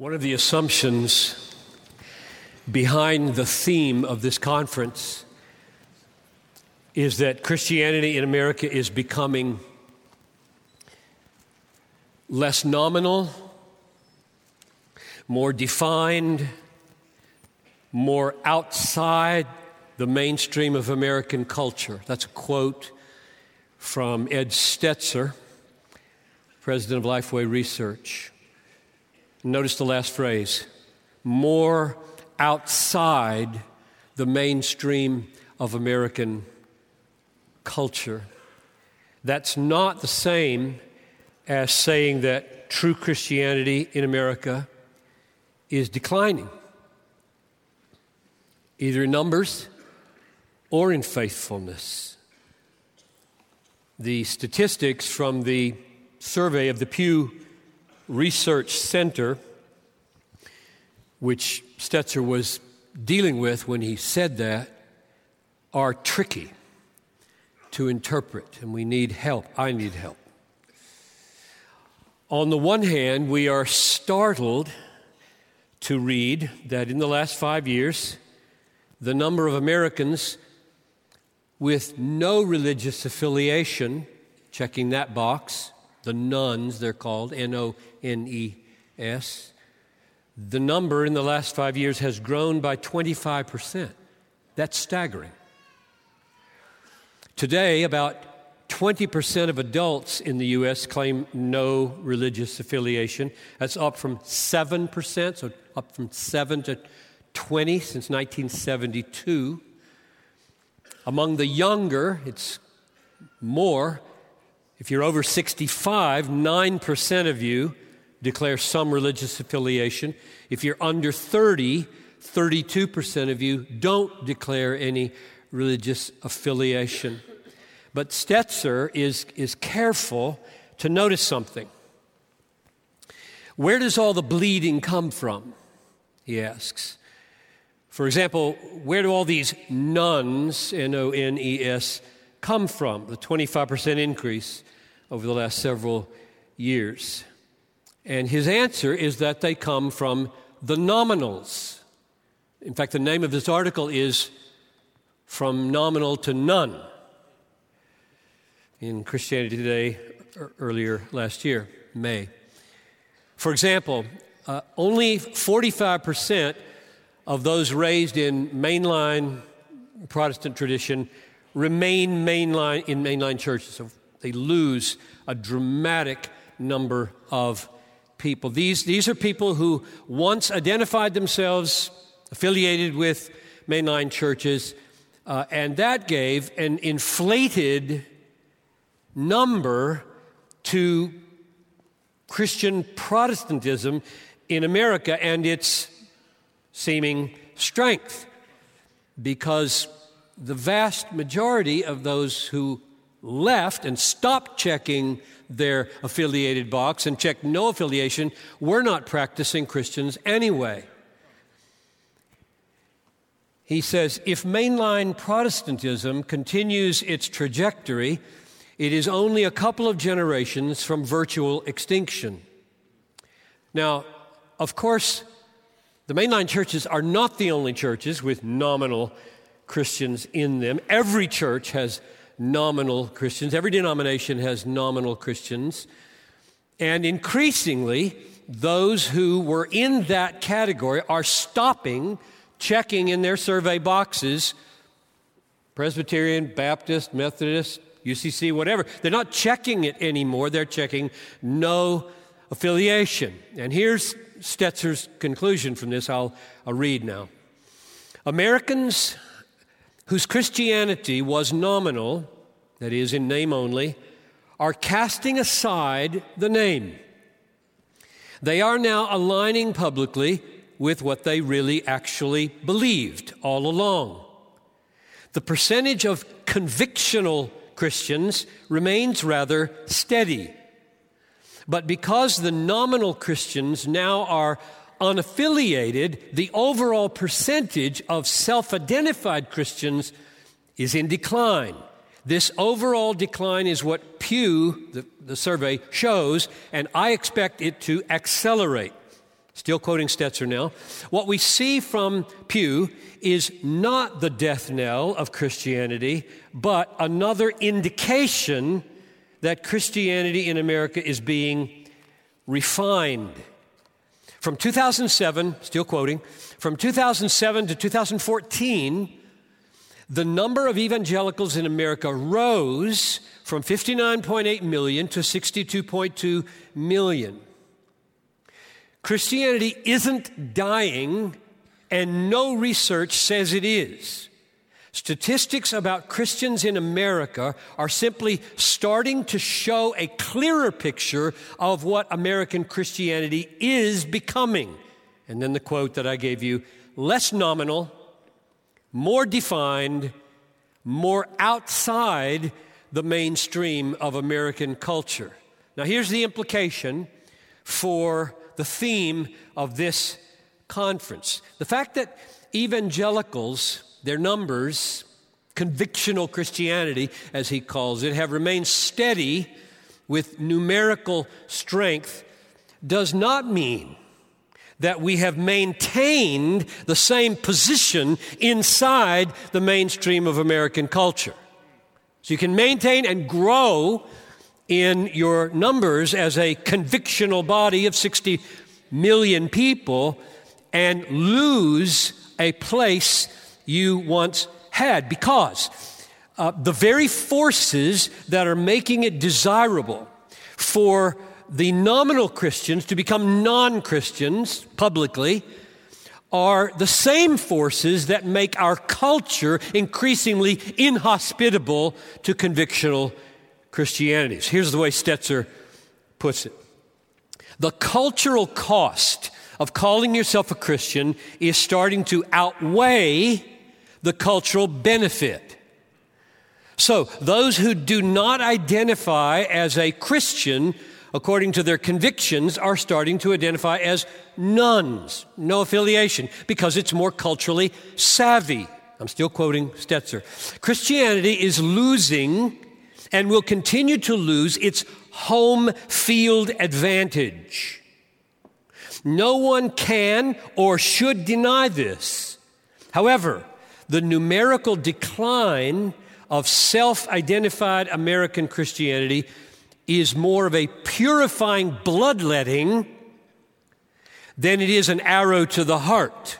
One of the assumptions behind the theme of this conference is that Christianity in America is becoming less nominal, more defined, more outside the mainstream of American culture. That's a quote from Ed Stetzer, president of Lifeway Research. Notice the last phrase more outside the mainstream of American culture. That's not the same as saying that true Christianity in America is declining, either in numbers or in faithfulness. The statistics from the survey of the Pew Research Center, which Stetzer was dealing with when he said that, are tricky to interpret, and we need help. I need help. On the one hand, we are startled to read that in the last five years, the number of Americans with no religious affiliation, checking that box, the nones, they're called, N O N E S. The number in the last five years has grown by 25%. That's staggering. Today, about 20% of adults in the U.S. claim no religious affiliation. That's up from 7%, so up from 7 to 20 since 1972. Among the younger, it's more if you're over 65, 9% of you declare some religious affiliation. If you're under 30, 32% of you don't declare any religious affiliation. But Stetzer is, is careful to notice something. Where does all the bleeding come from? He asks. For example, where do all these nones, N O N E S, come from? The 25% increase over the last several years. And his answer is that they come from the nominals. In fact, the name of this article is From Nominal to None in Christianity Today earlier last year, May. For example, uh, only 45% of those raised in mainline Protestant tradition remain mainline in mainline churches. So they lose a dramatic number of people. These, these are people who once identified themselves affiliated with mainline churches, uh, and that gave an inflated number to Christian Protestantism in America and its seeming strength. Because the vast majority of those who left and stopped checking their affiliated box and checked no affiliation, we're not practicing Christians anyway. He says if mainline Protestantism continues its trajectory, it is only a couple of generations from virtual extinction. Now, of course, the mainline churches are not the only churches with nominal Christians in them. Every church has nominal Christians. Every denomination has nominal Christians. And increasingly, those who were in that category are stopping checking in their survey boxes Presbyterian, Baptist, Methodist, UCC, whatever. They're not checking it anymore. They're checking no affiliation. And here's Stetzer's conclusion from this. I'll, I'll read now. Americans whose Christianity was nominal, that is, in name only, are casting aside the name. They are now aligning publicly with what they really actually believed all along. The percentage of convictional Christians remains rather steady. But because the nominal Christians now are unaffiliated, the overall percentage of self identified Christians is in decline. This overall decline is what Pew, the, the, survey, shows, and I expect it to accelerate. Still quoting Stetzer now. What we see from Pew is not the death knell of Christianity, but another indication that Christianity in America is being refined. From 2007, still quoting, from 2007 to 2014, the number of evangelicals in America rose from 59.8 million to 62.2 million. Christianity isn't dying, and no research says it is. Statistics about Christians in America are simply starting to show a clearer picture of what American Christianity is becoming. And then the quote that I gave you less nominal, more defined, more outside the mainstream of American culture. Now, here's the implication for the theme of this conference the fact that evangelicals, their numbers, convictional Christianity, as he calls it, have remained steady with numerical strength does not mean that we have maintained the same position inside the mainstream of American culture. So you can maintain and grow in your numbers as a convictional body of 60 million people and lose a place you once had because uh, the very forces that are making it desirable for the nominal Christians to become non Christians publicly are the same forces that make our culture increasingly inhospitable to convictional Christianities. Here's the way Stetzer puts it The cultural cost of calling yourself a Christian is starting to outweigh the cultural benefit. So, those who do not identify as a Christian according to their convictions, are starting to identify as nones, no affiliation, because it's more culturally savvy. I'm still quoting Stetzer. Christianity is losing and will continue to lose its home field advantage. No one can or should deny this. However, the numerical decline of self identified American Christianity is more of a purifying bloodletting than it is an arrow to the heart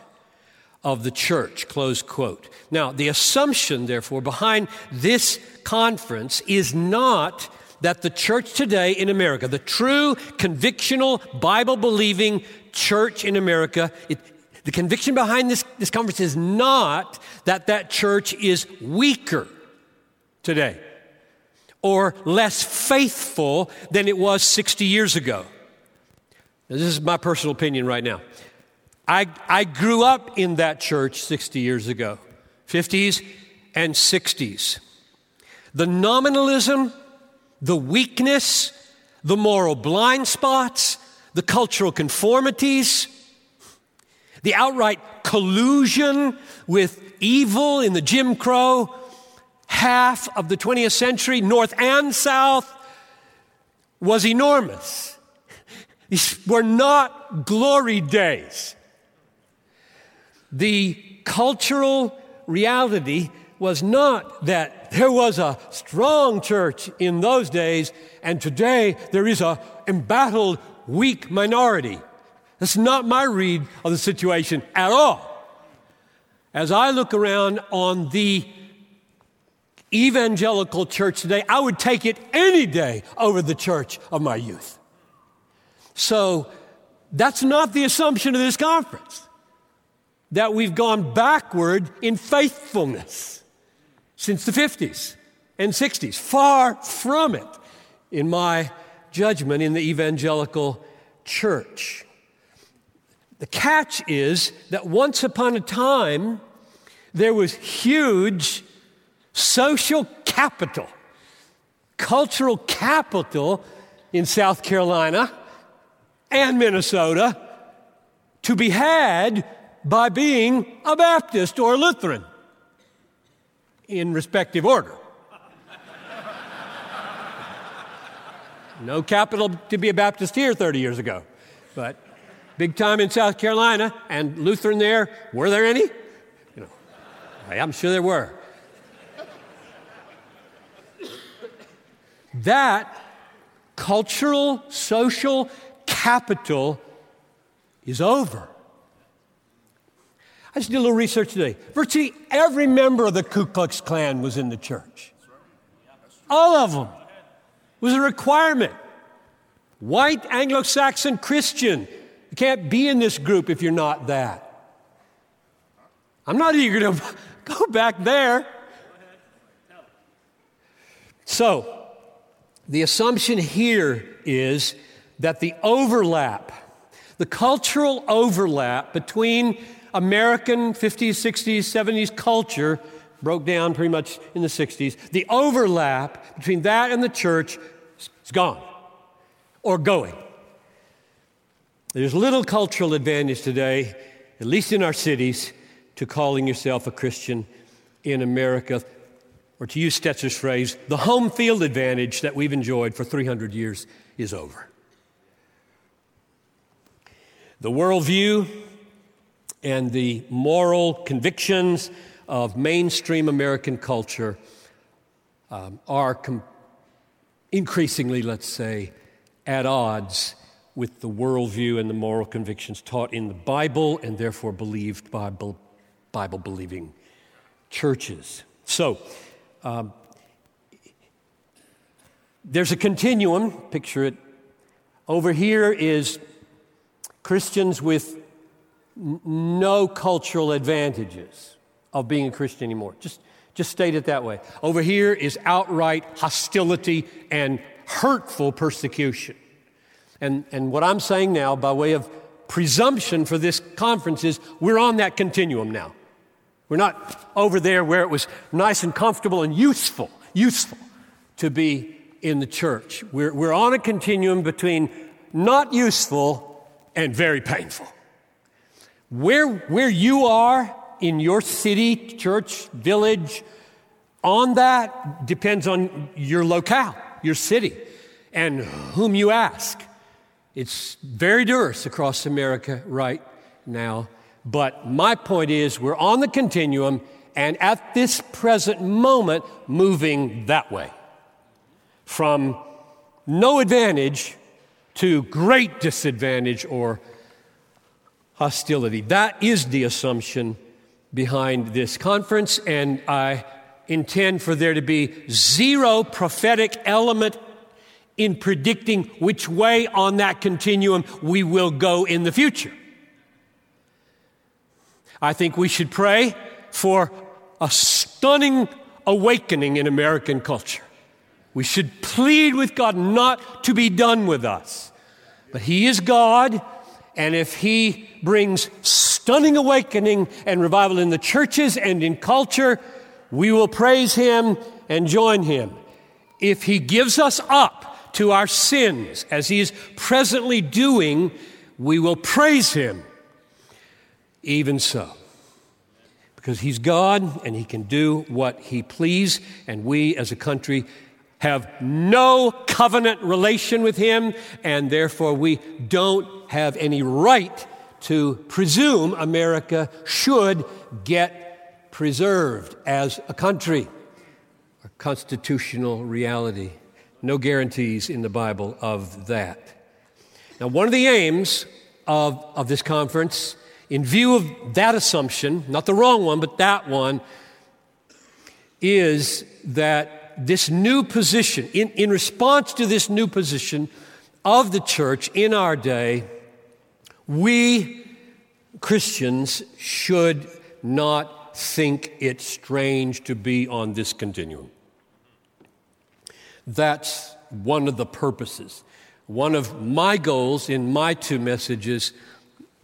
of the church. Close quote. Now, the assumption, therefore, behind this conference is not that the church today in America, the true convictional, Bible believing church in America, it, the conviction behind this, this conference is not that that church is weaker today or less faithful than it was 60 years ago. This is my personal opinion right now. I, I grew up in that church 60 years ago, 50s and 60s. The nominalism, the weakness, the moral blind spots, the cultural conformities, the outright collusion with evil in the Jim Crow half of the 20th century, North and South, was enormous. These were not glory days. The cultural reality was not that there was a strong church in those days and today there is a embattled weak minority. That's not my read of the situation at all. As I look around on the evangelical church today, I would take it any day over the church of my youth. So that's not the assumption of this conference, that we've gone backward in faithfulness since the 50s and 60s. Far from it, in my judgment, in the evangelical church. The catch is that once upon a time, there was huge social capital, cultural capital in South Carolina and Minnesota to be had by being a Baptist or a Lutheran in respective order. no capital to be a Baptist here 30 years ago, but big time in South Carolina, and Lutheran there. Were there any? You know, I'm sure there were. That cultural, social capital is over. I just did a little research today. Virtually every member of the Ku Klux Klan was in the church. All of them. Was a requirement. White Anglo Saxon Christian. You can't be in this group if you're not that. I'm not eager to go back there. So, the assumption here is that the overlap, the cultural overlap between American 50s, 60s, 70s culture broke down pretty much in the 60s. The overlap between that and the church is gone or going. There's little cultural advantage today, at least in our cities, to calling yourself a Christian in America. Or to use Stetzer's phrase, the home field advantage that we've enjoyed for 300 years is over. The worldview and the moral convictions of mainstream American culture um, are com- increasingly, let's say, at odds with the worldview and the moral convictions taught in the Bible and therefore believed by Bible believing churches. So, um, there's a continuum, picture it. Over here is Christians with no cultural advantages of being a Christian anymore. Just, just state it that way. Over here is outright hostility and hurtful persecution. And, and what I'm saying now, by way of presumption for this conference, is we're on that continuum now. We're not over there where it was nice and comfortable and useful, useful to be in the church. We're, we're on a continuum between not useful and very painful. Where, where you are in your city, church, village, on that depends on your locale, your city, and whom you ask. It's very diverse across America right now. But my point is, we're on the continuum and at this present moment moving that way from no advantage to great disadvantage or hostility. That is the assumption behind this conference, and I intend for there to be zero prophetic element in predicting which way on that continuum we will go in the future. I think we should pray for a stunning awakening in American culture. We should plead with God not to be done with us. But He is God, and if He brings stunning awakening and revival in the churches and in culture, we will praise Him and join Him. If He gives us up to our sins, as He is presently doing, we will praise Him. Even so. Because He's God and He can do what He please, and we as a country have no covenant relation with Him, and therefore we don't have any right to presume America should get preserved as a country, a constitutional reality. No guarantees in the Bible of that. Now, one of the aims of, of this conference, in view of that assumption, not the wrong one, but that one, is that this new position, in, in response to this new position of the church in our day, we Christians should not think it strange to be on this continuum. That's one of the purposes. One of my goals in my two messages,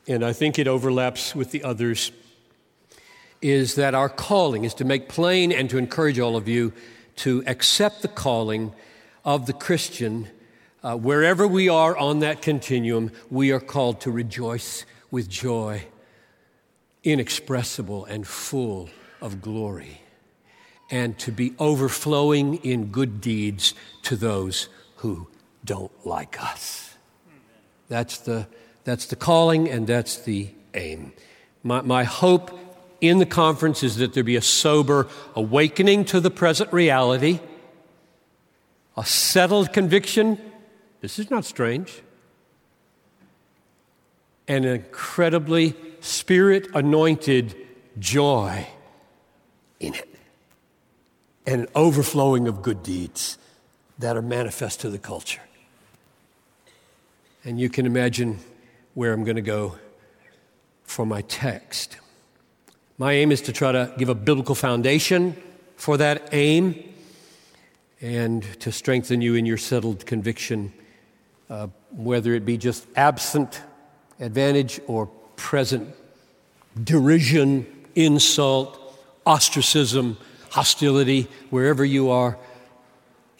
and I think it overlaps with the others, is that our calling is to make plain and to encourage all of you to accept the calling of the Christian. Uh, wherever we are on that continuum, we are called to rejoice with joy, inexpressible and full of glory, and to be overflowing in good deeds to those who don't like us. That's the, That's the calling and that's the aim. My, my hope in the conference is that there be a sober awakening to the present reality, a settled conviction. This is not strange. And an incredibly spirit anointed joy in it. And an overflowing of good deeds that are manifest to the culture. And you can imagine where I'm going to go for my text. My aim is to try to give a biblical foundation for that aim and to strengthen you in your settled conviction, uh, whether it be just absent advantage or present derision, insult, ostracism, hostility, wherever you are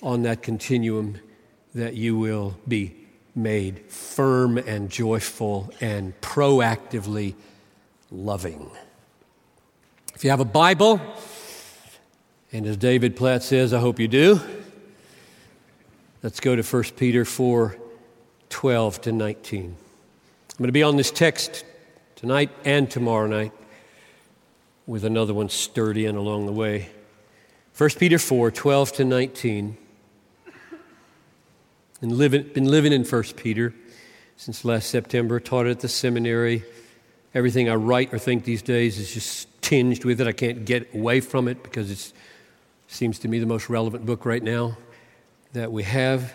on that continuum, that you will be made firm and joyful and proactively loving. If you have a Bible, and as David Platt says, I hope you do, let's go to 1 Peter 4 12 to 19. I'm going to be on this text tonight and tomorrow night with another one sturdy and along the way. 1 Peter 4 12 to 19. And living, been living in 1 Peter since last September, taught it at the seminary. Everything I write or think these days is just tinged with it. I can't get away from it because it seems to me the most relevant book right now that we have.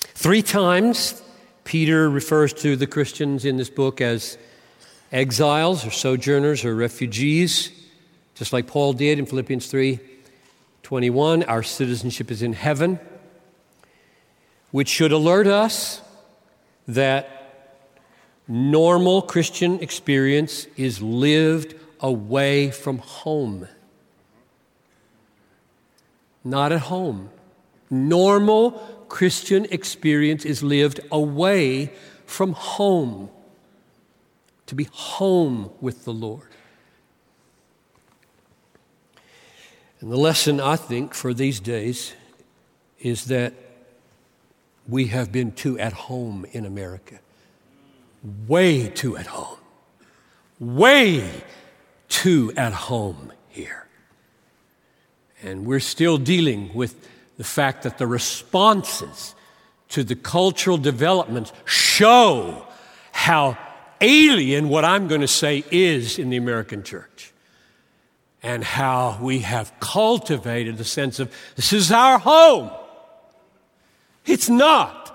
Three times, Peter refers to the Christians in this book as exiles or sojourners or refugees, just like Paul did in Philippians 3 21. Our citizenship is in heaven, which should alert us that normal Christian experience is lived away from home. Not at home. Normal Christian experience is lived away from home to be home with the Lord. And the lesson, I think, for these days is that we have been too at home in America. Way too at home. Way too at home here. And we're still dealing with the fact that the responses to the cultural developments show how alien what I'm going to say is in the American church. And how we have cultivated the sense of this is our home. It's not.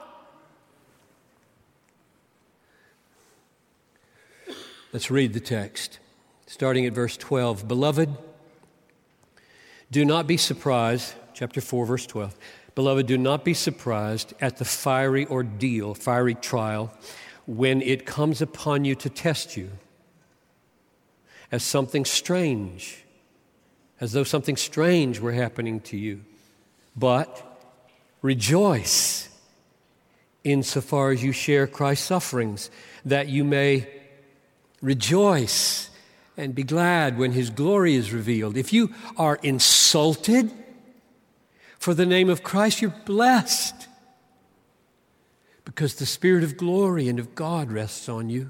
Let's read the text, starting at verse 12. Beloved, do not be surprised, chapter 4, verse 12. Beloved, do not be surprised at the fiery ordeal, fiery trial when it comes upon you to test you as something strange, as though something strange were happening to you. But rejoice insofar as you share Christ's sufferings, that you may rejoice and be glad when his glory is revealed. If you are insulted for the name of Christ, you're blessed because the Spirit of glory and of God rests on you.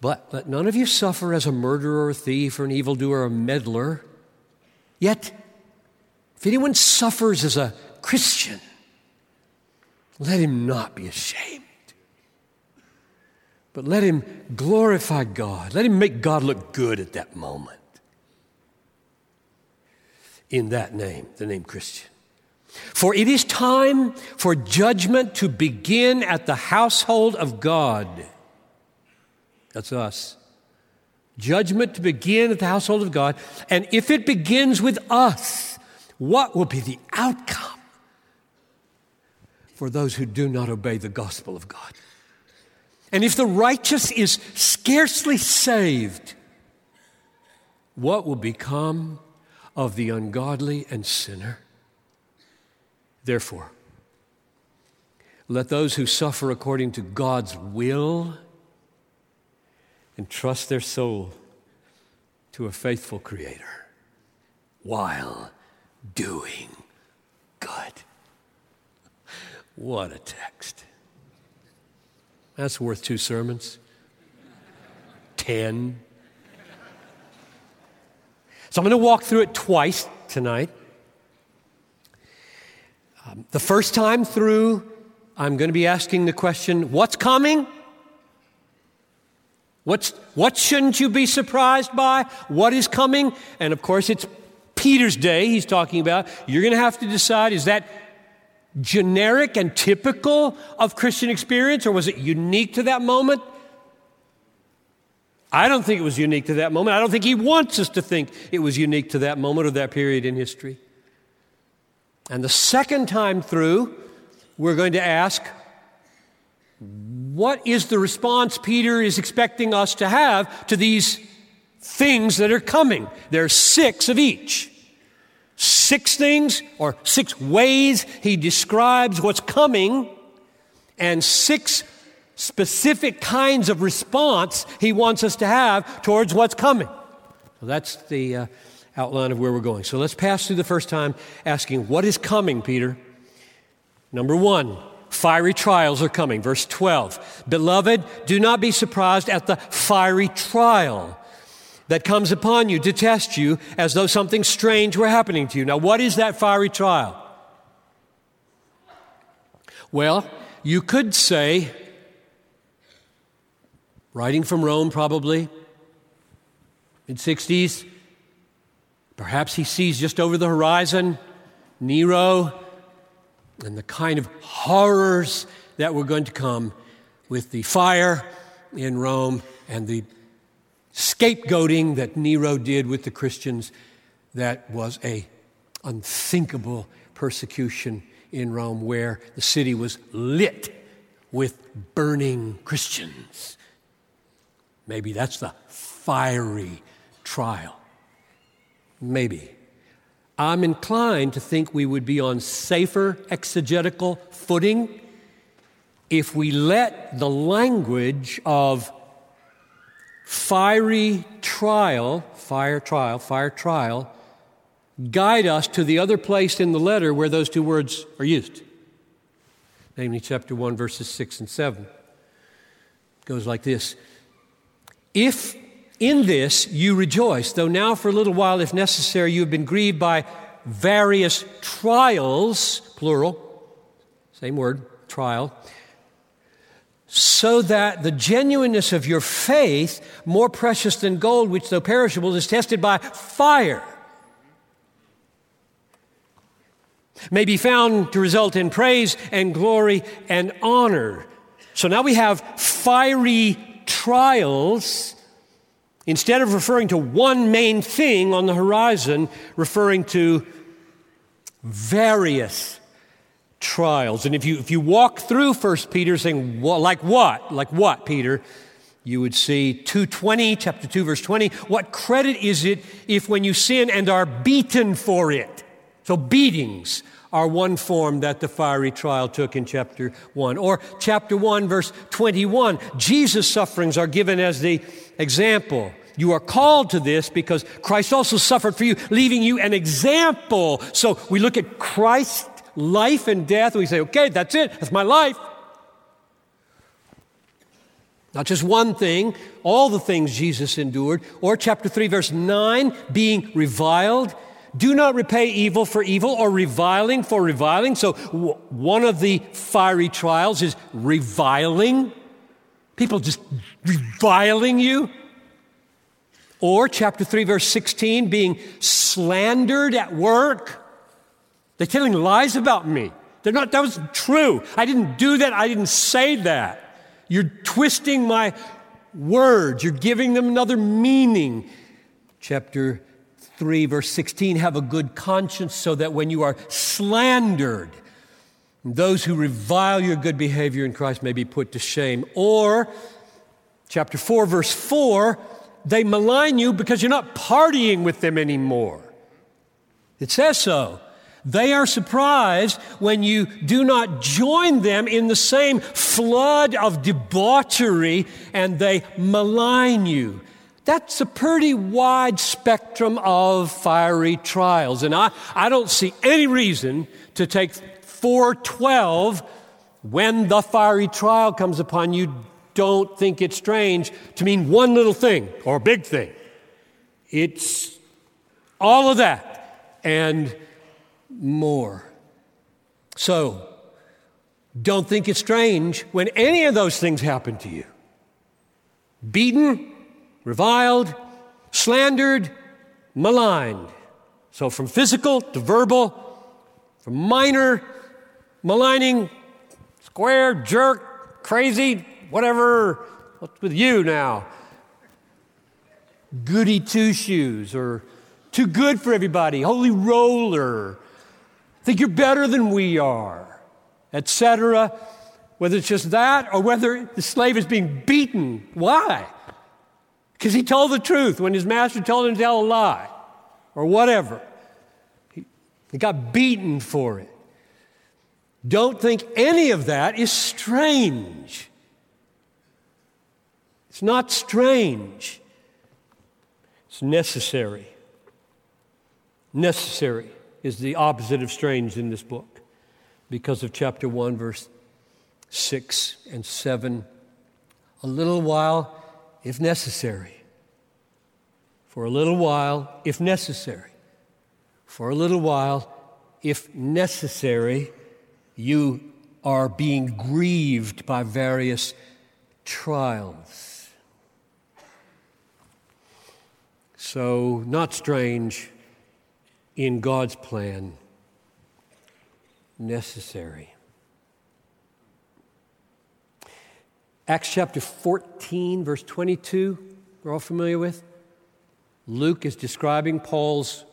But let none of you suffer as a murderer, a thief, or an evildoer, or a meddler. Yet, if anyone suffers as a Christian, let him not be ashamed, but let him glorify God. Let him make God look good at that moment. In that name, the name Christian. For it is time for judgment to begin at the household of God. That's us. Judgment to begin at the household of God. And if it begins with us, what will be the outcome for those who do not obey the gospel of God? And if the righteous is scarcely saved, what will become of the ungodly and sinner? Therefore, let those who suffer according to God's will entrust their soul to a faithful Creator while doing good. What a text. That's worth two sermons. Ten. So I'm going to walk through it twice tonight. Um, the first time through, I'm going to be asking the question what's coming? What's, what shouldn't you be surprised by? What is coming? And of course, it's Peter's day he's talking about. You're going to have to decide is that generic and typical of Christian experience, or was it unique to that moment? I don't think it was unique to that moment. I don't think he wants us to think it was unique to that moment or that period in history. And the second time through, we're going to ask, what is the response Peter is expecting us to have to these things that are coming? There are six of each six things or six ways he describes what's coming and six specific kinds of response he wants us to have towards what's coming. So that's the uh, outline of where we're going. So let's pass through the first time asking, What is coming, Peter? Number one, fiery trials are coming. Verse 12. Beloved, do not be surprised at the fiery trial that comes upon you to test you as though something strange were happening to you. Now, what is that fiery trial? Well, you could say, writing from Rome probably, mid 60s, perhaps he sees just over the horizon Nero and the kind of horrors that were going to come with the fire in Rome and the scapegoating that Nero did with the Christians that was a unthinkable persecution in Rome where the city was lit with burning Christians. Maybe that's the fiery trial. Maybe. I'm inclined to think we would be on safer exegetical footing if we let the language of fiery trial, fire trial, fire trial, guide us to the other place in the letter where those two words are used, namely chapter 1, verses 6 and 7. It goes like this If in this you rejoice, though now for a little while, if necessary, you have been grieved by various trials, plural, same word, trial so that the genuineness of your faith, more precious than gold, which though perishable is tested by fire, may be found to result in praise and glory and honor. So now we have fiery trials. Instead of referring to one main thing on the horizon, referring to various trials. And if you, if you walk through 1 Peter saying, well, like what? Like what, Peter? You would see 220, chapter 2, verse 20. What credit is it if when you sin and are beaten for it? So beatings are one form that the fiery trial took in chapter 1. Or chapter 1, verse 21. Jesus' sufferings are given as the example. You are called to this because Christ also suffered for you, leaving you an example. So we look at Christ's life and death, and we say, okay, that's it, that's my life. Not just one thing, all the things Jesus endured. Or chapter 3, verse 9, being reviled. Do not repay evil for evil or reviling for reviling. So, w- one of the fiery trials is reviling. People just reviling you. Or chapter 3, verse 16, being slandered at work. They're telling lies about me. They're not, that was true. I didn't do that. I didn't say that. You're twisting my words. You're giving them another meaning. Chapter 3, verse 16 have a good conscience so that when you are slandered, those who revile your good behavior in Christ may be put to shame. Or, chapter 4, verse 4, they malign you because you're not partying with them anymore. It says so. They are surprised when you do not join them in the same flood of debauchery and they malign you. That's a pretty wide spectrum of fiery trials. And I, I don't see any reason to take 412 when the fiery trial comes upon you, don't think it's strange to mean one little thing or a big thing. It's all of that and more. So, don't think it's strange when any of those things happen to you. Beaten, reviled, slandered, maligned. So, from physical to verbal, from minor maligning, square, jerk, crazy, whatever, what's with you now? Goody two shoes or too good for everybody, holy roller, think you're better than we are, etc. Whether it's just that or whether the slave is being beaten. Why? Because he told the truth when his master told him to tell a lie or whatever. He, he got beaten for it. Don't think any of that is strange. It's not strange, it's necessary. Necessary is the opposite of strange in this book because of chapter 1, verse 6 and 7. A little while, if necessary. For a little while, if necessary. For a little while, if necessary, you are being grieved by various trials. So, not strange in God's plan, necessary. Acts chapter 14, verse 22, we're all familiar with. Luke is describing Paul's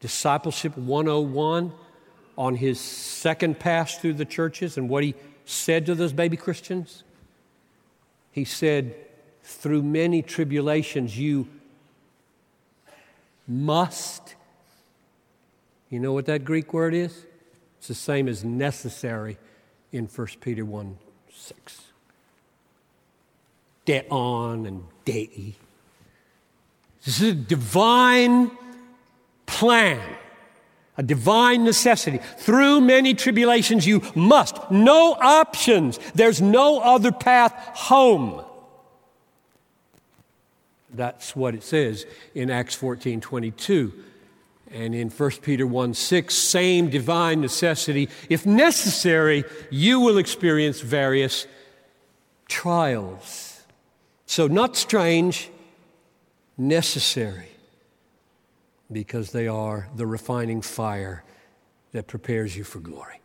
discipleship 101 on his second pass through the churches and what he said to those baby Christians? He said, Through many tribulations, you must. You know what that Greek word is? It's the same as necessary in 1 Peter 1 6. Deon and dei. This is a divine plan a divine necessity. Through many tribulations, you must. No options. There's no other path home. That's what it says in Acts 14 22. And in 1 Peter 1 6, same divine necessity. If necessary, you will experience various trials. So, not strange, necessary because they are the refining fire that prepares you for glory.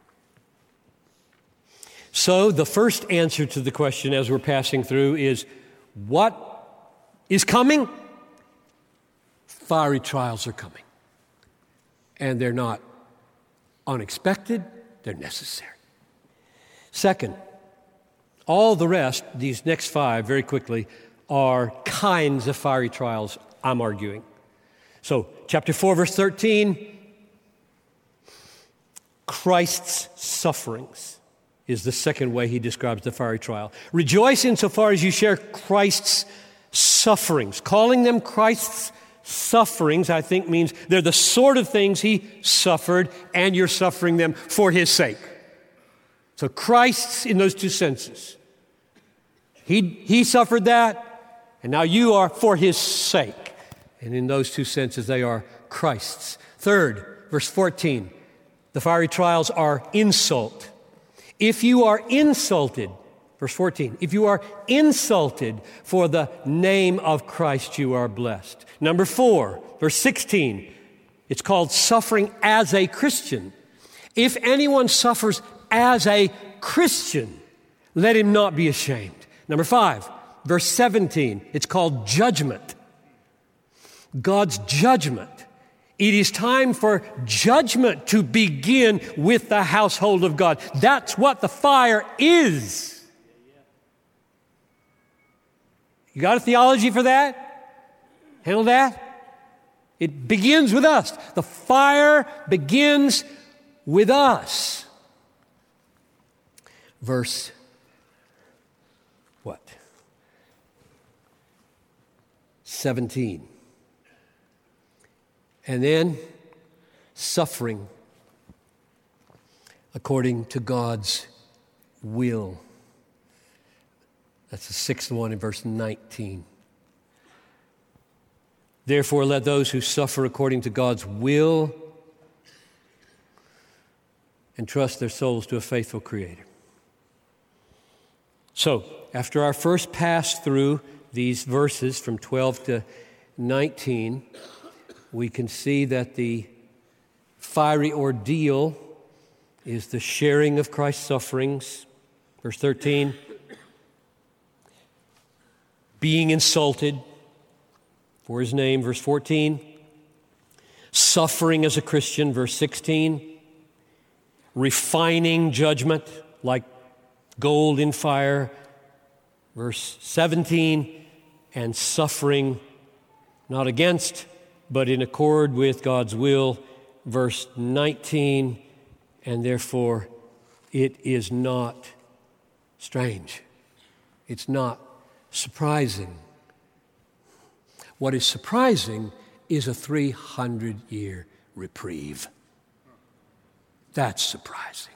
So, the first answer to the question as we're passing through is what is coming? Fiery trials are coming. And they're not unexpected, they're necessary. Second, all the rest, these next five, very quickly, are kinds of fiery trials, I'm arguing. So, chapter 4, verse 13 Christ's sufferings is the second way he describes the fiery trial. Rejoice insofar as you share Christ's sufferings. Calling them Christ's sufferings, I think, means they're the sort of things he suffered, and you're suffering them for his sake. So, Christ's in those two senses. He, he suffered that, and now you are for his sake. And in those two senses, they are Christ's. Third, verse 14, the fiery trials are insult. If you are insulted, verse 14, if you are insulted for the name of Christ, you are blessed. Number four, verse 16, it's called suffering as a Christian. If anyone suffers as a Christian, let him not be ashamed. Number five, verse 17, it's called judgment. God's judgment. It is time for judgment to begin with the household of God. That's what the fire is. You got a theology for that? Handle that? It begins with us. The fire begins with us. Verse what? 17 and then suffering according to God's will. That's the sixth one in verse 19. Therefore, let those who suffer according to God's will entrust their souls to a faithful Creator. So, after our first pass through these verses from 12 to 19, we can see that the fiery ordeal is the sharing of Christ's sufferings. Verse 13, being insulted for his name. Verse 14, suffering as a Christian. Verse 16, refining judgment like gold in fire. Verse 17, and suffering not against, but in accord with God's will. Verse 19, and therefore it is not strange. It's not surprising. What is surprising is a 300 year reprieve. That's surprising.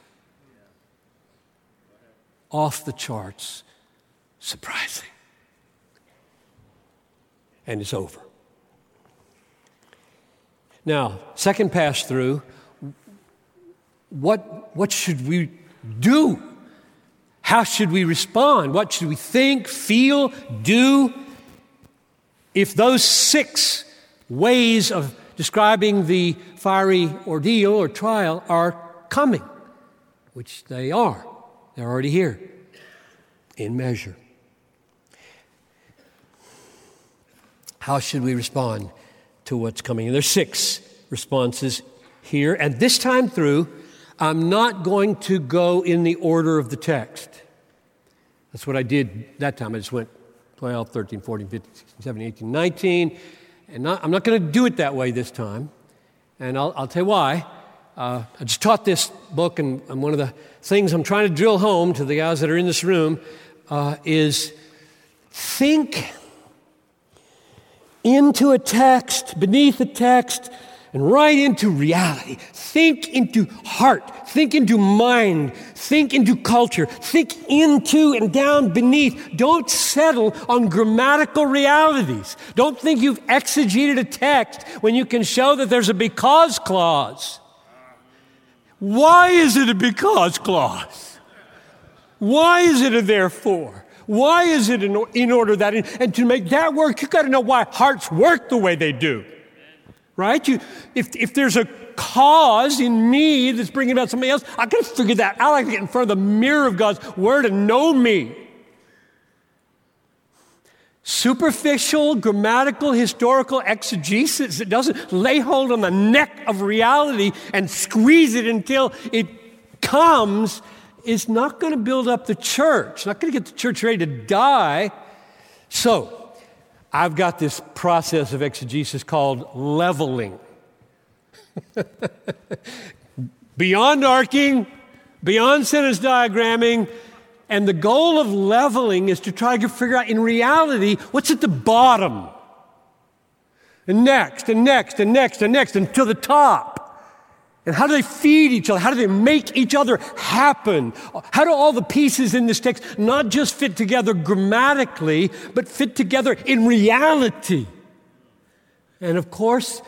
Off the charts, surprising. And it's over. Now, second pass through, what, what should we do? How should we respond? What should we think, feel, do? If those six ways of describing the fiery ordeal or trial are coming, which they are, they're already here in measure. How should we respond to what's coming? And there's six responses here, and this time through, I'm not going to go in the order of the text. That's what I did that time. I just went 12, 13, 14, 15, 16, 17, 18, 19. And not, I'm not going to do it that way this time. And I'll, I'll tell you why. Uh, I just taught this book, and, and, one of the things I'm trying to drill home to the guys that are in this room uh, is think into a text, beneath a text, and right into reality. Think into heart. Think into mind. Think into culture. Think into and down beneath. Don't settle on grammatical realities. Don't think you've exegeted a text when you can show that there's a because clause. Why is it a because clause? Why is it a therefore? Why is it in, order that, and to make that work, you've got to know why hearts work the way they do right? You, if, if there's a cause in me that's bringing about somebody else, I got to figure that out. I got to get in front of the mirror of God's Word and know me. Superficial, grammatical, historical exegesis that doesn't lay hold on the neck of reality and squeeze it until it comes is not going to build up the church, not going to get the church ready to die. So, I've got this process of exegesis called leveling. beyond arcing, beyond sentence diagramming, and the goal of leveling is to try to figure out in reality what's at the bottom. And next, and next, and next, and next, until the top. And how do they feed each other? How do they make each other happen? How do all the pieces in this text not just fit together grammatically, but fit together in reality? And of course,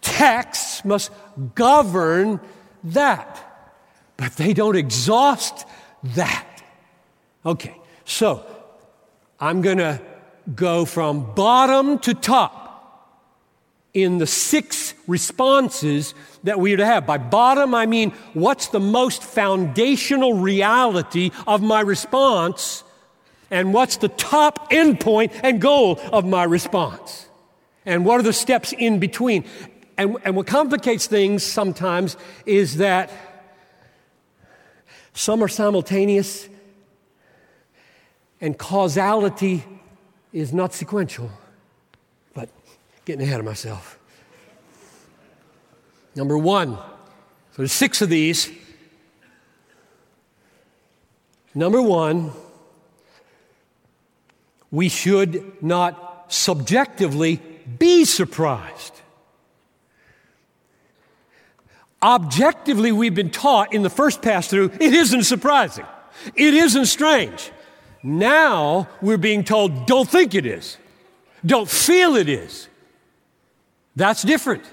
texts must govern that, but they don't exhaust that. Okay, so I'm going to go from bottom to top in the six responses that we would have. By bottom, I mean what's the most foundational reality of my response, and what's the top endpoint and goal of my response, and what are the steps in between. And, and what complicates things sometimes is that some are simultaneous, and causality is not sequential getting ahead of myself. Number one, so there's six of these. Number one, we should not subjectively be surprised. Objectively, we've been taught in the first pass through, it isn't surprising. It isn't strange. Now we're being told, don't think it is. Don't feel it is. That's different.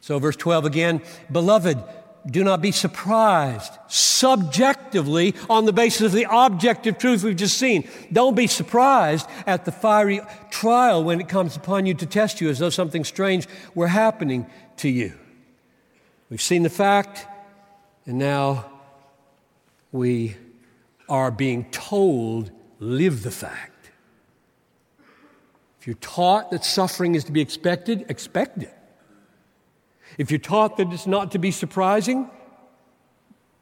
So, verse 12 again, beloved, do not be surprised subjectively on the basis of the objective truth we've just seen. Don't be surprised at the fiery trial when it comes upon you to test you as though something strange were happening to you. We've seen the fact, and now we are being told, live the fact. If you're taught that suffering is to be expected, expect it. If you're taught that it's not to be surprising,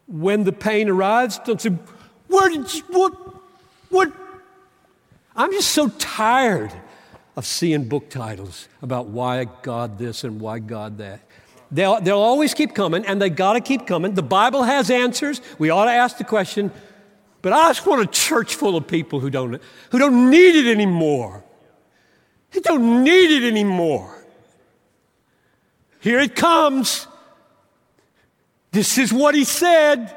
when the pain arrives, don't say, Where did you, what, what? I'm just so tired of seeing book titles about why God this and why God that. They'll, they'll always keep coming, and they got to keep coming. The Bible has answers. We ought to ask the question, but I just want a church full of people who don't, who don't need it anymore. They don't need it anymore. Here it comes. This is what he said.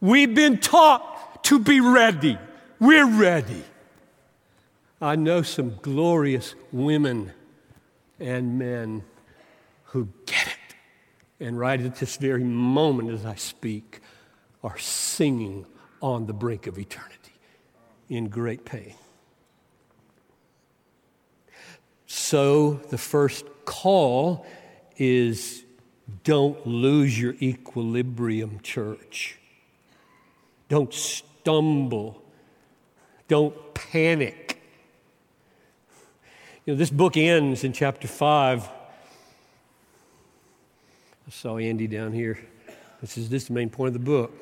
We've been taught to be ready. We're ready. I know some glorious women and men who get it. And right at this very moment, as I speak, are singing on the brink of eternity in great pain. So the first call is don't lose your equilibrium, church. Don't stumble. Don't panic. You know, this book ends in chapter 5. I saw Andy down here. This is, this is the main point of the book.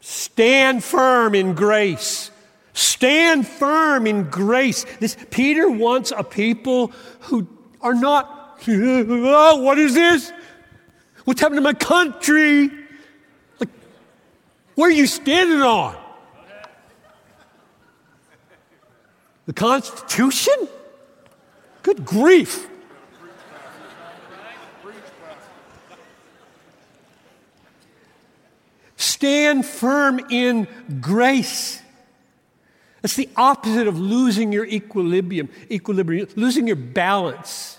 Stand firm in grace. Stand firm in grace. This Peter wants a people who are not, oh, what is this? What's happening to my country? Like, where are you standing on? The Constitution? Good grief. Stand firm in grace. It's the opposite of losing your equilibrium, equilibrium, losing your balance.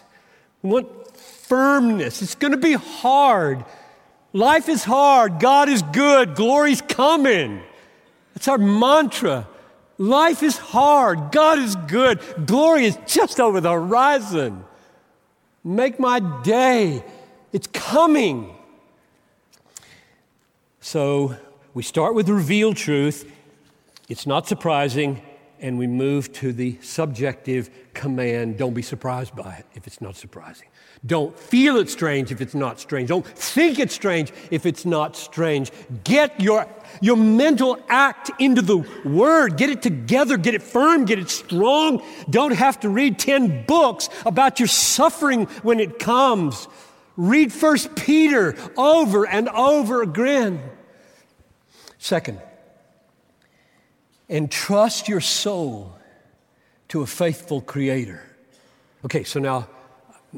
We want firmness. It's going to be hard. Life is hard. God is good. Glory's coming. That's our mantra. Life is hard. God is good. Glory is just over the horizon. Make my day. It's coming. So we start with revealed truth it's not surprising, and we move to the subjective command don't be surprised by it if it's not surprising. Don't feel it strange if it's not strange. Don't think it's strange if it's not strange. Get your, your mental act into the Word. Get it together. Get it firm. Get it strong. Don't have to read 10 books about your suffering when it comes. Read First Peter over and over again. Second, and trust your soul to a faithful creator. Okay, so now,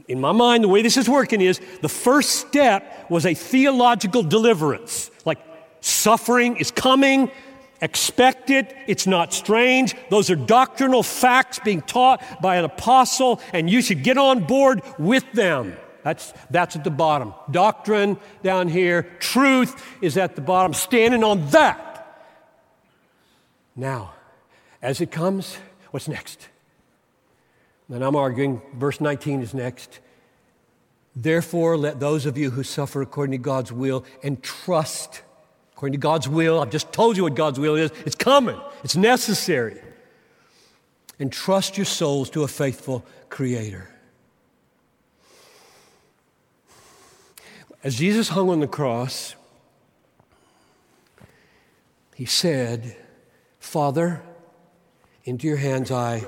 in my mind, the way this is working is the first step was a theological deliverance. Like, suffering is coming, expect it, it's not strange. Those are doctrinal facts being taught by an apostle, and you should get on board with them. That's, that's at the bottom. Doctrine down here, truth is at the bottom, standing on that. Now, as it comes, what's next? And I'm arguing, verse 19 is next. Therefore, let those of you who suffer according to God's will and trust according to God's will. I've just told you what God's will is. It's coming, it's necessary. And trust your souls to a faithful Creator. As Jesus hung on the cross, he said, Father, into your hands I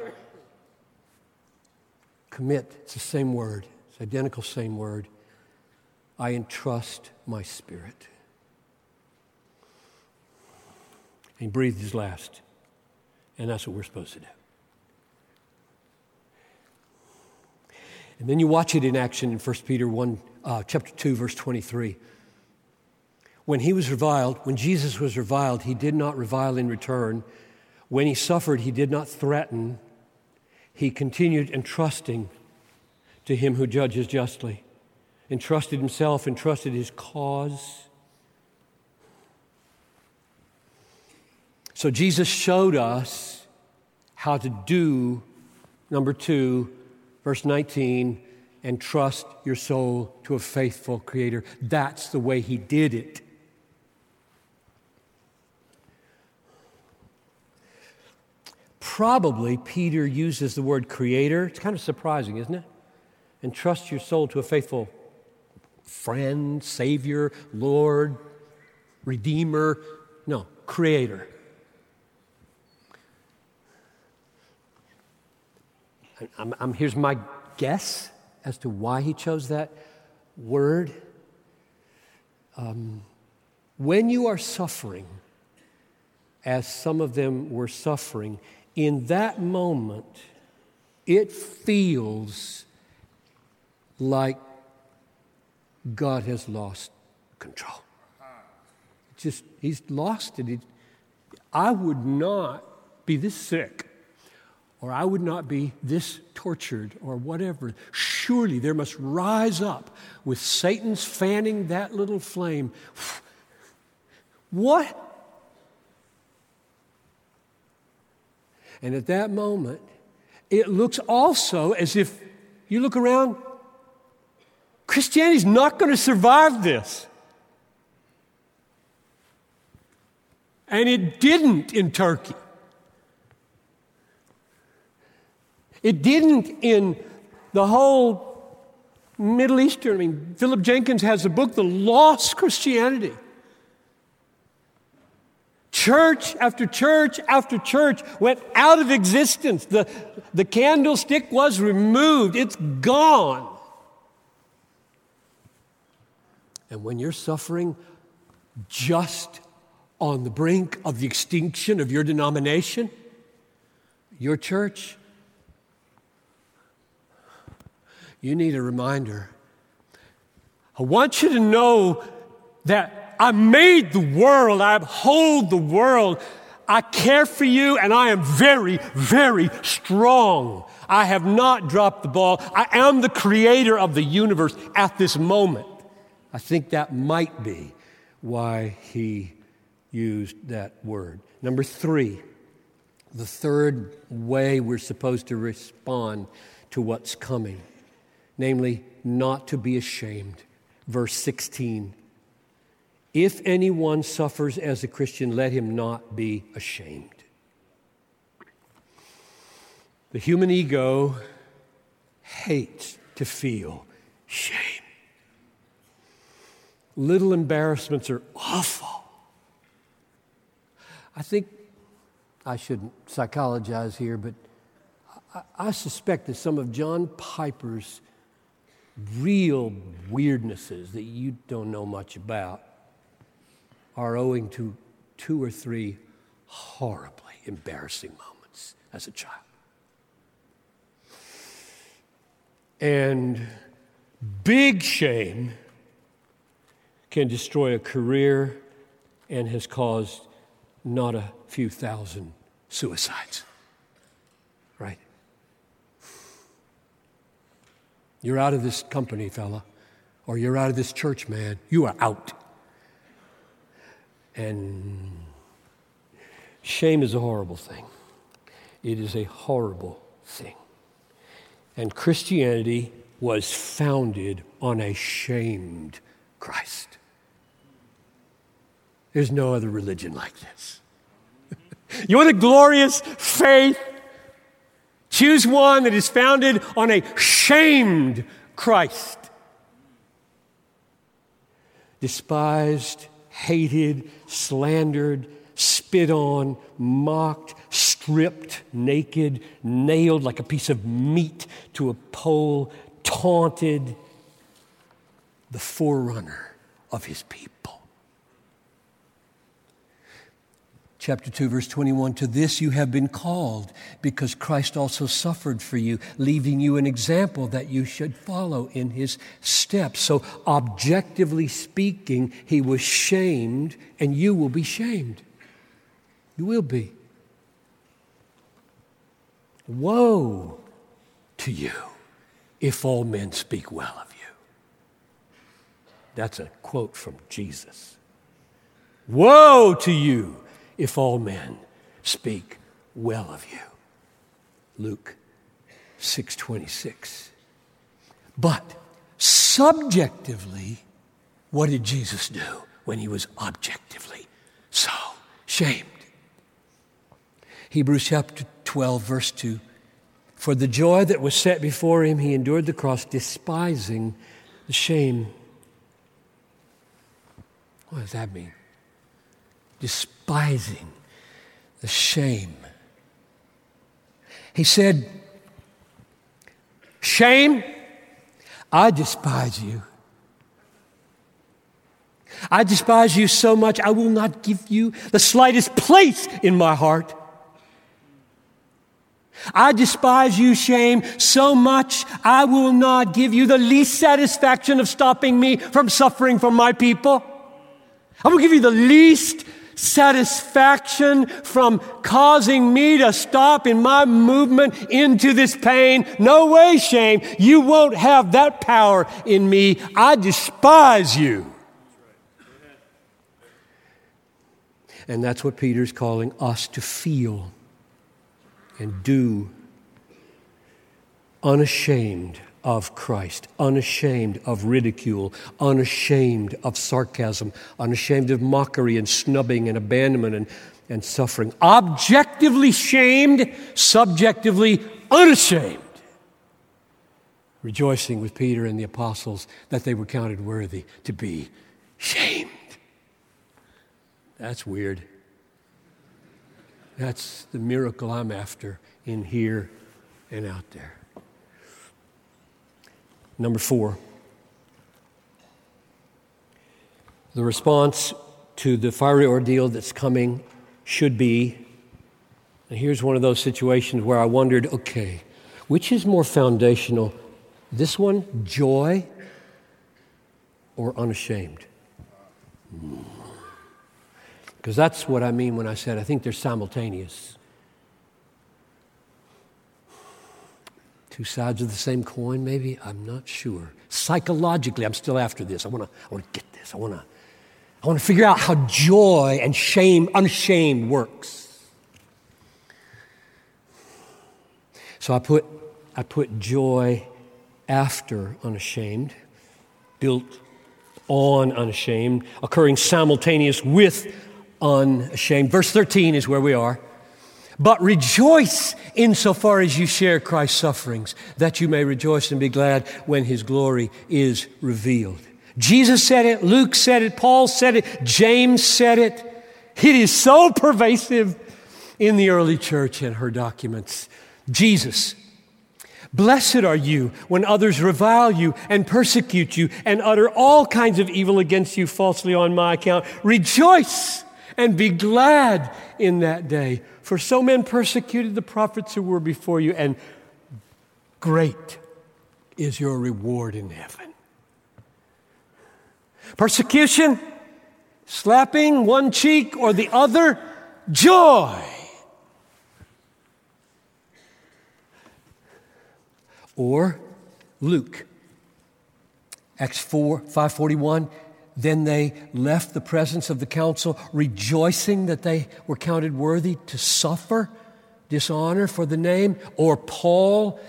commit. It's the same word, it's identical same word. I entrust my spirit. He breathed his last. And that's what we're supposed to do. And then you watch it in action in 1 Peter 1, uh, chapter 2, verse 23. When he was reviled, when Jesus was reviled, he did not revile in return. When he suffered, he did not threaten. He continued entrusting to him who judges justly, entrusted himself, entrusted his cause. So Jesus showed us how to do, number two, verse 19, and trust your soul to a faithful Creator. That's the way He did it. Probably Peter uses the word creator. It's kind of surprising, isn't it? And trust your soul to a faithful friend, Savior, Lord, Redeemer. No, creator. I'm, I'm, here's my guess as to why he chose that word. Um, when you are suffering, as some of them were suffering, in that moment, it feels like God has lost control. Just, he's lost it. I would not be this sick, or I would not be this tortured, or whatever. Surely there must rise up with Satan's fanning that little flame. What And at that moment, it looks also as if you look around, Christianity's not going to survive this. And it didn't in Turkey. It didn't in the whole Middle Eastern. I mean, Philip Jenkins has a book, The Lost Christianity. Church after church after church went out of existence. The, the candlestick was removed, it's gone. And when you're suffering just on the brink of the extinction of your denomination, your church, you need a reminder. I want you to know that I made the world, I uphold the world. I care for you and I am very, very strong. I have not dropped the ball. I am the creator of the universe at this moment. I think that might be why he used that word. Number three, the third way we're supposed to respond to what's coming, namely, not to be ashamed. Verse 16 if anyone suffers as a Christian, let him not be ashamed. The human ego hates to feel shame. Little embarrassments are awful. I think I shouldn't psychologize here, but I, I suspect that some of John Piper's real weirdnesses that you don't know much about are owing to two or three horribly embarrassing moments as a child. And big shame can destroy a career and has caused not a few thousand suicides. Right? You're out of this company, fella, or you're out of this church, man. You are out. And shame is a horrible thing. It is a horrible thing. And Christianity was founded on a shamed Christ. There's no other religion like this. you want a glorious faith? Choose one that is founded on a shamed Christ. Despised, hated, slandered, spit on, mocked, stripped naked, nailed like a piece of meat to a pole, taunted, the forerunner of his people. Chapter 2 verse 21 to this you have been called because Christ also suffered for you leaving you an example that you should follow in his steps. So objectively speaking he was shamed and you will be shamed. You will be. Woe to you if all men speak well of you. That's a quote from Jesus. Woe to you if all men speak well of you. Luke 6:26. But subjectively, what did Jesus do when he was objectively so shamed? Hebrews chapter 12 verse 2. For the joy that was set before him, he endured the cross, despising the shame. What does that mean? Despising the shame. He said, Shame, I despise you. I despise you so much, I will not give you the slightest place in my heart. I despise you, shame, so much, I will not give you the least satisfaction of stopping me from suffering for my people. I will give you the least satisfaction from causing me to stop in my movement into this pain. No way, shame. You won't have that power in me. I despise you. And that's what Peter's calling us to feel and do unashamed of Christ, unashamed of ridicule, unashamed of sarcasm, unashamed of mockery and snubbing and abandonment and, and suffering. Objectively shamed, subjectively unashamed. Rejoicing with Peter and the apostles that they were counted worthy to be shamed. That's weird. That's the miracle I'm after in here and out there. Number four, the response to the fiery ordeal that's coming should be, and here's one of those situations where I wondered okay, which is more foundational? This one, joy or unashamed? Hmm. Because that's what I mean when I said I think they're simultaneous. Two sides of the same coin, maybe? I'm not sure. Psychologically, I'm still after this. I want to I wanna get this. I want to I wanna figure out how joy and shame, unashamed, works. So I put, I put joy after unashamed, built on unashamed, occurring simultaneous with unashamed. Verse 13 is where we are. But rejoice insofar as you share Christ's sufferings, that you may rejoice and be glad when his glory is revealed. Jesus said it, Luke said it, Paul said it, James said it. It is so pervasive in the early church and her documents. Jesus, blessed are you when others revile you and persecute you and utter all kinds of evil against you falsely on my account. Rejoice and be glad in that day. For so men persecuted the prophets who were before you, and great is your reward in heaven. Persecution, slapping one cheek or the other, joy. Or Luke, Acts 4, 541, then they left the presence of the council, rejoicing that they were counted worthy to suffer dishonor for the name. Or Paul,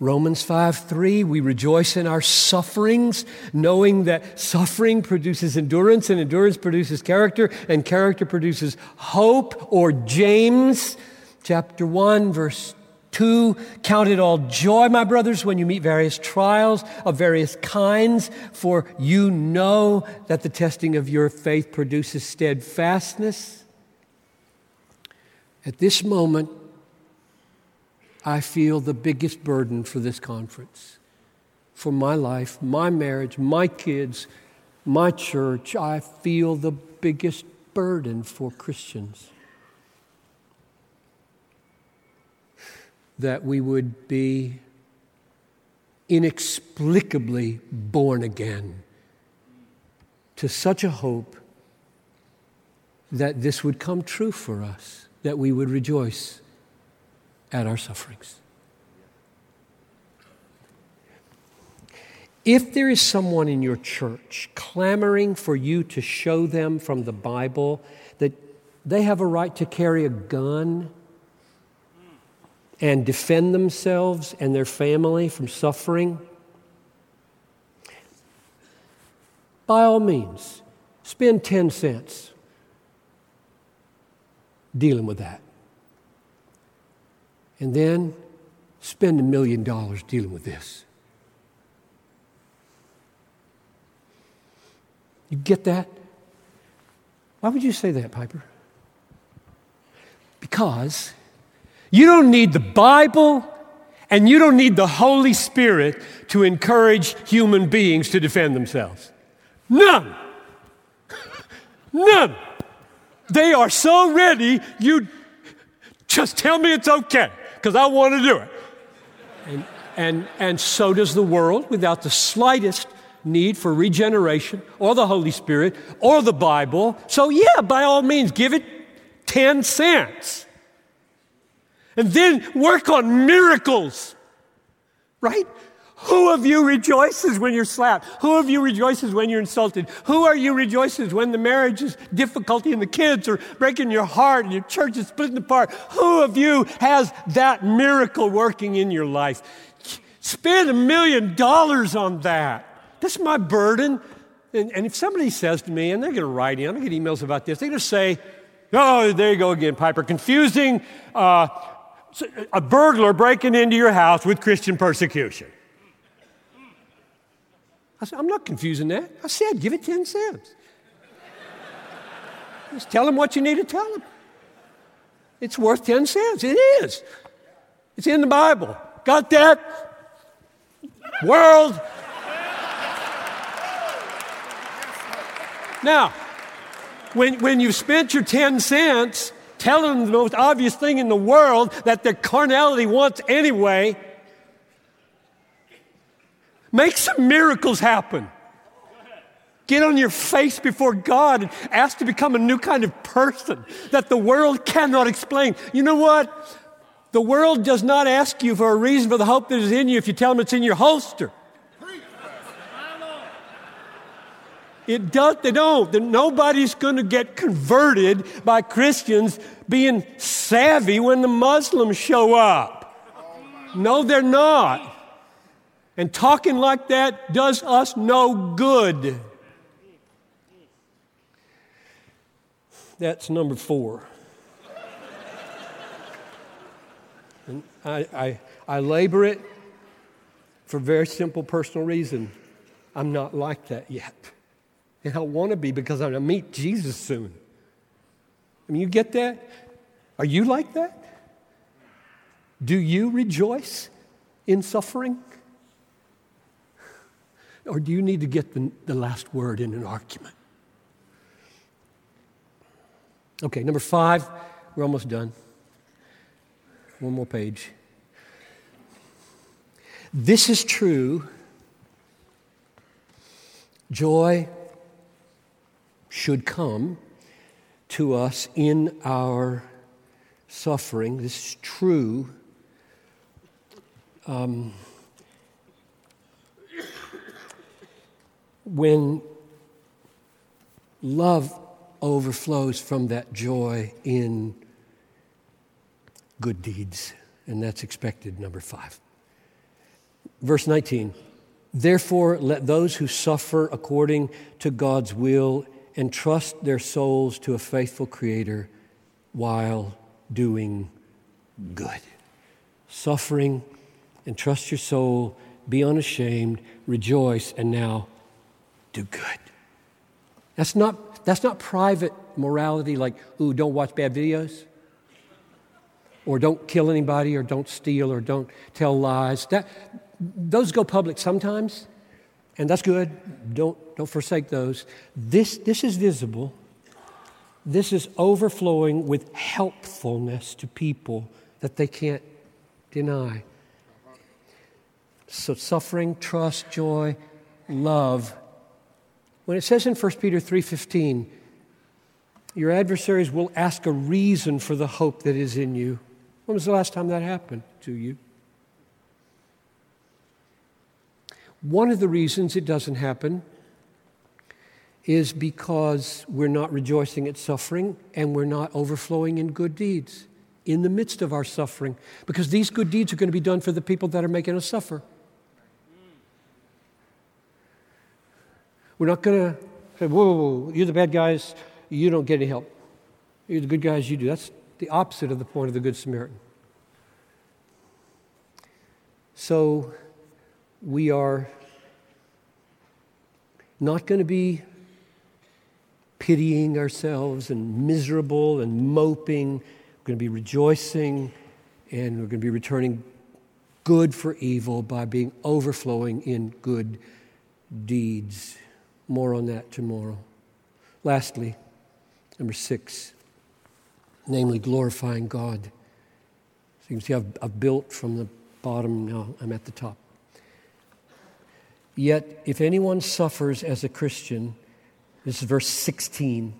Romans 5 3, we rejoice in our sufferings, knowing that suffering produces endurance, and endurance produces character, and character produces hope. Or James chapter 1, verse 2. Count it all joy, my brothers, when you meet various trials of various kinds, for you know that the testing of your faith produces steadfastness. At this moment, I feel the biggest burden for this conference, for my life, my marriage, my kids, my church. I feel the biggest burden for Christians. That we would be inexplicably born again to such a hope that this would come true for us, that we would rejoice at our sufferings. If there is someone in your church clamoring for you to show them from the Bible that they have a right to carry a gun and defend themselves and their family from suffering, by all means, spend 10 cents dealing with that. And then spend a million dollars dealing with this. You get that? Why would you say that, Piper? Because you don't need the Bible and you don't need the Holy Spirit to encourage human beings to defend themselves. None. None. They are so ready, you just tell me it's okay, because I want to do it. And, and, and so does the world without the slightest need for regeneration or the Holy Spirit or the Bible. So, yeah, by all means, give it 10 cents. And then work on miracles, right? Who of you rejoices when you're slapped? Who of you rejoices when you're insulted? Who are you rejoices when the marriage is difficulty and the kids are breaking your heart and your church is splitting apart? Who of you has that miracle working in your life? Spend a million dollars on that. That's my burden. And, and if somebody says to me, and they're going to write in, I'm going to get emails about this, they're going to say, oh, there you go again, Piper, confusing uh, a burglar breaking into your house with Christian persecution. I said, I'm not confusing that. I said, give it 10 cents. Just tell them what you need to tell them. It's worth 10 cents. It is. It's in the Bible. Got that? World, Now, when, when you've spent your 10 cents telling them the most obvious thing in the world that their carnality wants anyway, make some miracles happen. Get on your face before God and ask to become a new kind of person that the world cannot explain. You know what? The world does not ask you for a reason for the hope that is in you if you tell them it's in your holster. It does, they don't. Nobody's going to get converted by Christians being savvy when the Muslims show up. No, they're not. And talking like that does us no good. That's number four. And I, I, I labor it for a very simple personal reason. I'm not like that yet. And I want to be because I'm going to meet Jesus soon. I mean, you get that? Are you like that? Do you rejoice in suffering? Or do you need to get the, the last word in an argument? Okay, number five, we're almost done. One more page. This is true. Joy should come to us in our suffering. This is true. Um, when love overflows from that joy in good deeds, and that's expected, number five. Verse 19 Therefore, let those who suffer according to God's will and trust their souls to a faithful Creator while doing good. Suffering and trust your soul, be unashamed, rejoice, and now do good. That's not, that's not private morality like, ooh, don't watch bad videos, or don't kill anybody, or don't steal, or don't tell lies. That, those go public sometimes, and that's good. Don't, don't forsake those. This, this is visible. This is overflowing with helpfulness to people that they can't deny. So suffering, trust, joy, love. When it says in 1 Peter 3:15, your adversaries will ask a reason for the hope that is in you. When was the last time that happened to you? One of the reasons it doesn't happen is because we're not rejoicing at suffering and we're not overflowing in good deeds in the midst of our suffering, because these good deeds are going to be done for the people that are making us suffer. We're not going to say, whoa, whoa, whoa, you're the bad guys, you don't get any help. You're the good guys, you do. That's the opposite of the point of the Good Samaritan. So we are not going to be pitying ourselves and miserable and moping. We're going to be rejoicing and we're going to be returning good for evil by being overflowing in good deeds. More on that tomorrow. Lastly, number six, namely glorifying God. So you can see I've, I've built from the bottom, now I'm at the top. Yet, if anyone suffers as a Christian, this is verse 16.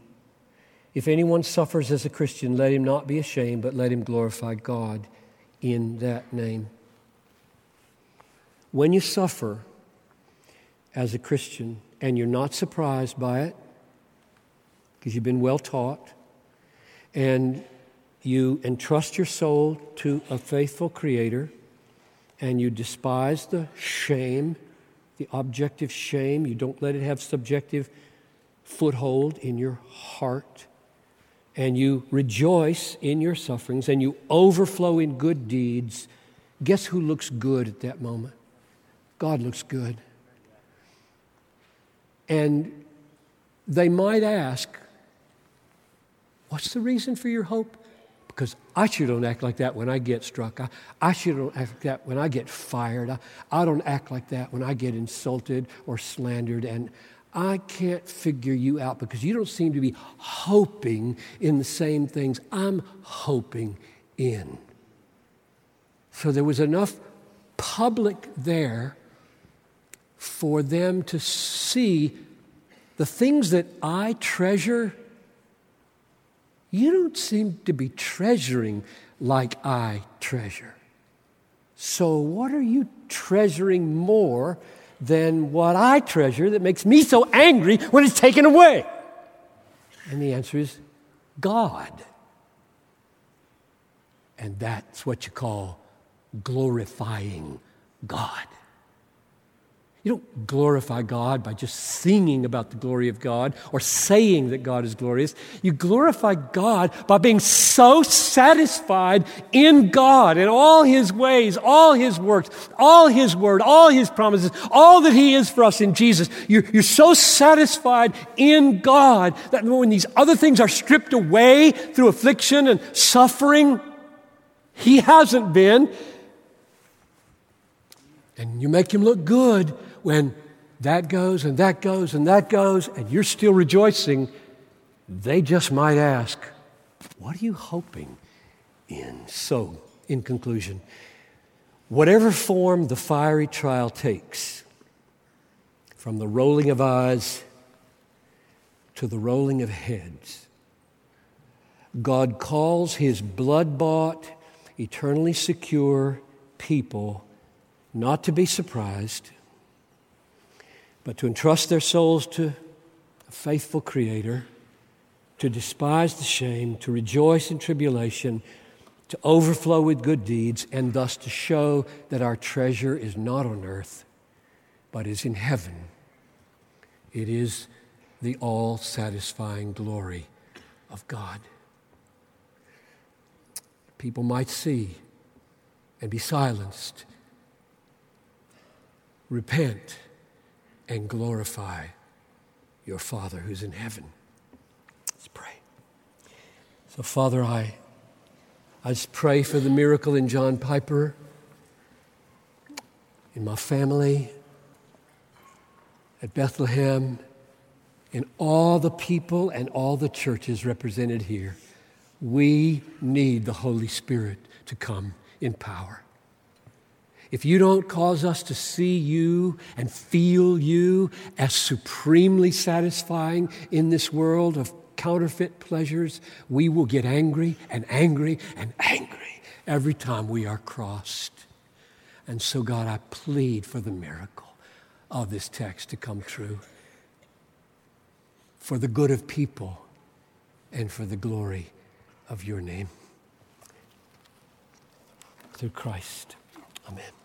If anyone suffers as a Christian, let him not be ashamed, but let him glorify God in that name. When you suffer as a Christian and you're not surprised by it, because you've been well taught, and you entrust your soul to a faithful Creator, and you despise the shame, the objective shame, you don't let it have subjective foothold in your heart, and you rejoice in your sufferings, and you overflow in good deeds, guess who looks good at that moment? God looks good. And they might ask, What's the reason for your hope? Because I sure don't act like that when I get struck. I, I sure don't act like that when I get fired. I, I don't act like that when I get insulted or slandered. And I can't figure you out because you don't seem to be hoping in the same things I'm hoping in. So there was enough public there for them to see the things that I treasure, you don't seem to be treasuring like I treasure. So, what are you treasuring more than what I treasure that makes me so angry when it's taken away? And the answer is God. And that's what you call glorifying God. You don't glorify God by just singing about the glory of God or saying that God is glorious. You glorify God by being so satisfied in God and all His ways, all His works, all His word, all His promises, all that He is for us in Jesus. You're, you're so satisfied in God that when these other things are stripped away through affliction and suffering, He hasn't been. And you make Him look good when that goes and that goes and that goes, and you're still rejoicing, they just might ask, What are you hoping in? So, in conclusion, whatever form the fiery trial takes, from the rolling of eyes to the rolling of heads, God calls his blood bought, eternally secure people not to be surprised but to entrust their souls to a faithful Creator, to despise the shame, to rejoice in tribulation, to overflow with good deeds, and thus to show that our treasure is not on earth, but is in heaven. It is the all satisfying glory of God. People might see and be silenced. Repent and glorify your Father who's in heaven. Let's pray. So, Father, I, I just pray for the miracle in John Piper, in my family, at Bethlehem, in all the people and all the churches represented here. We need the Holy Spirit to come in power. If you don't cause us to see you and feel you as supremely satisfying in this world of counterfeit pleasures, we will get angry and angry and angry every time we are crossed. And so, God, I plead for the miracle of this text to come true for the good of people and for the glory of your name. Through Christ. Amen.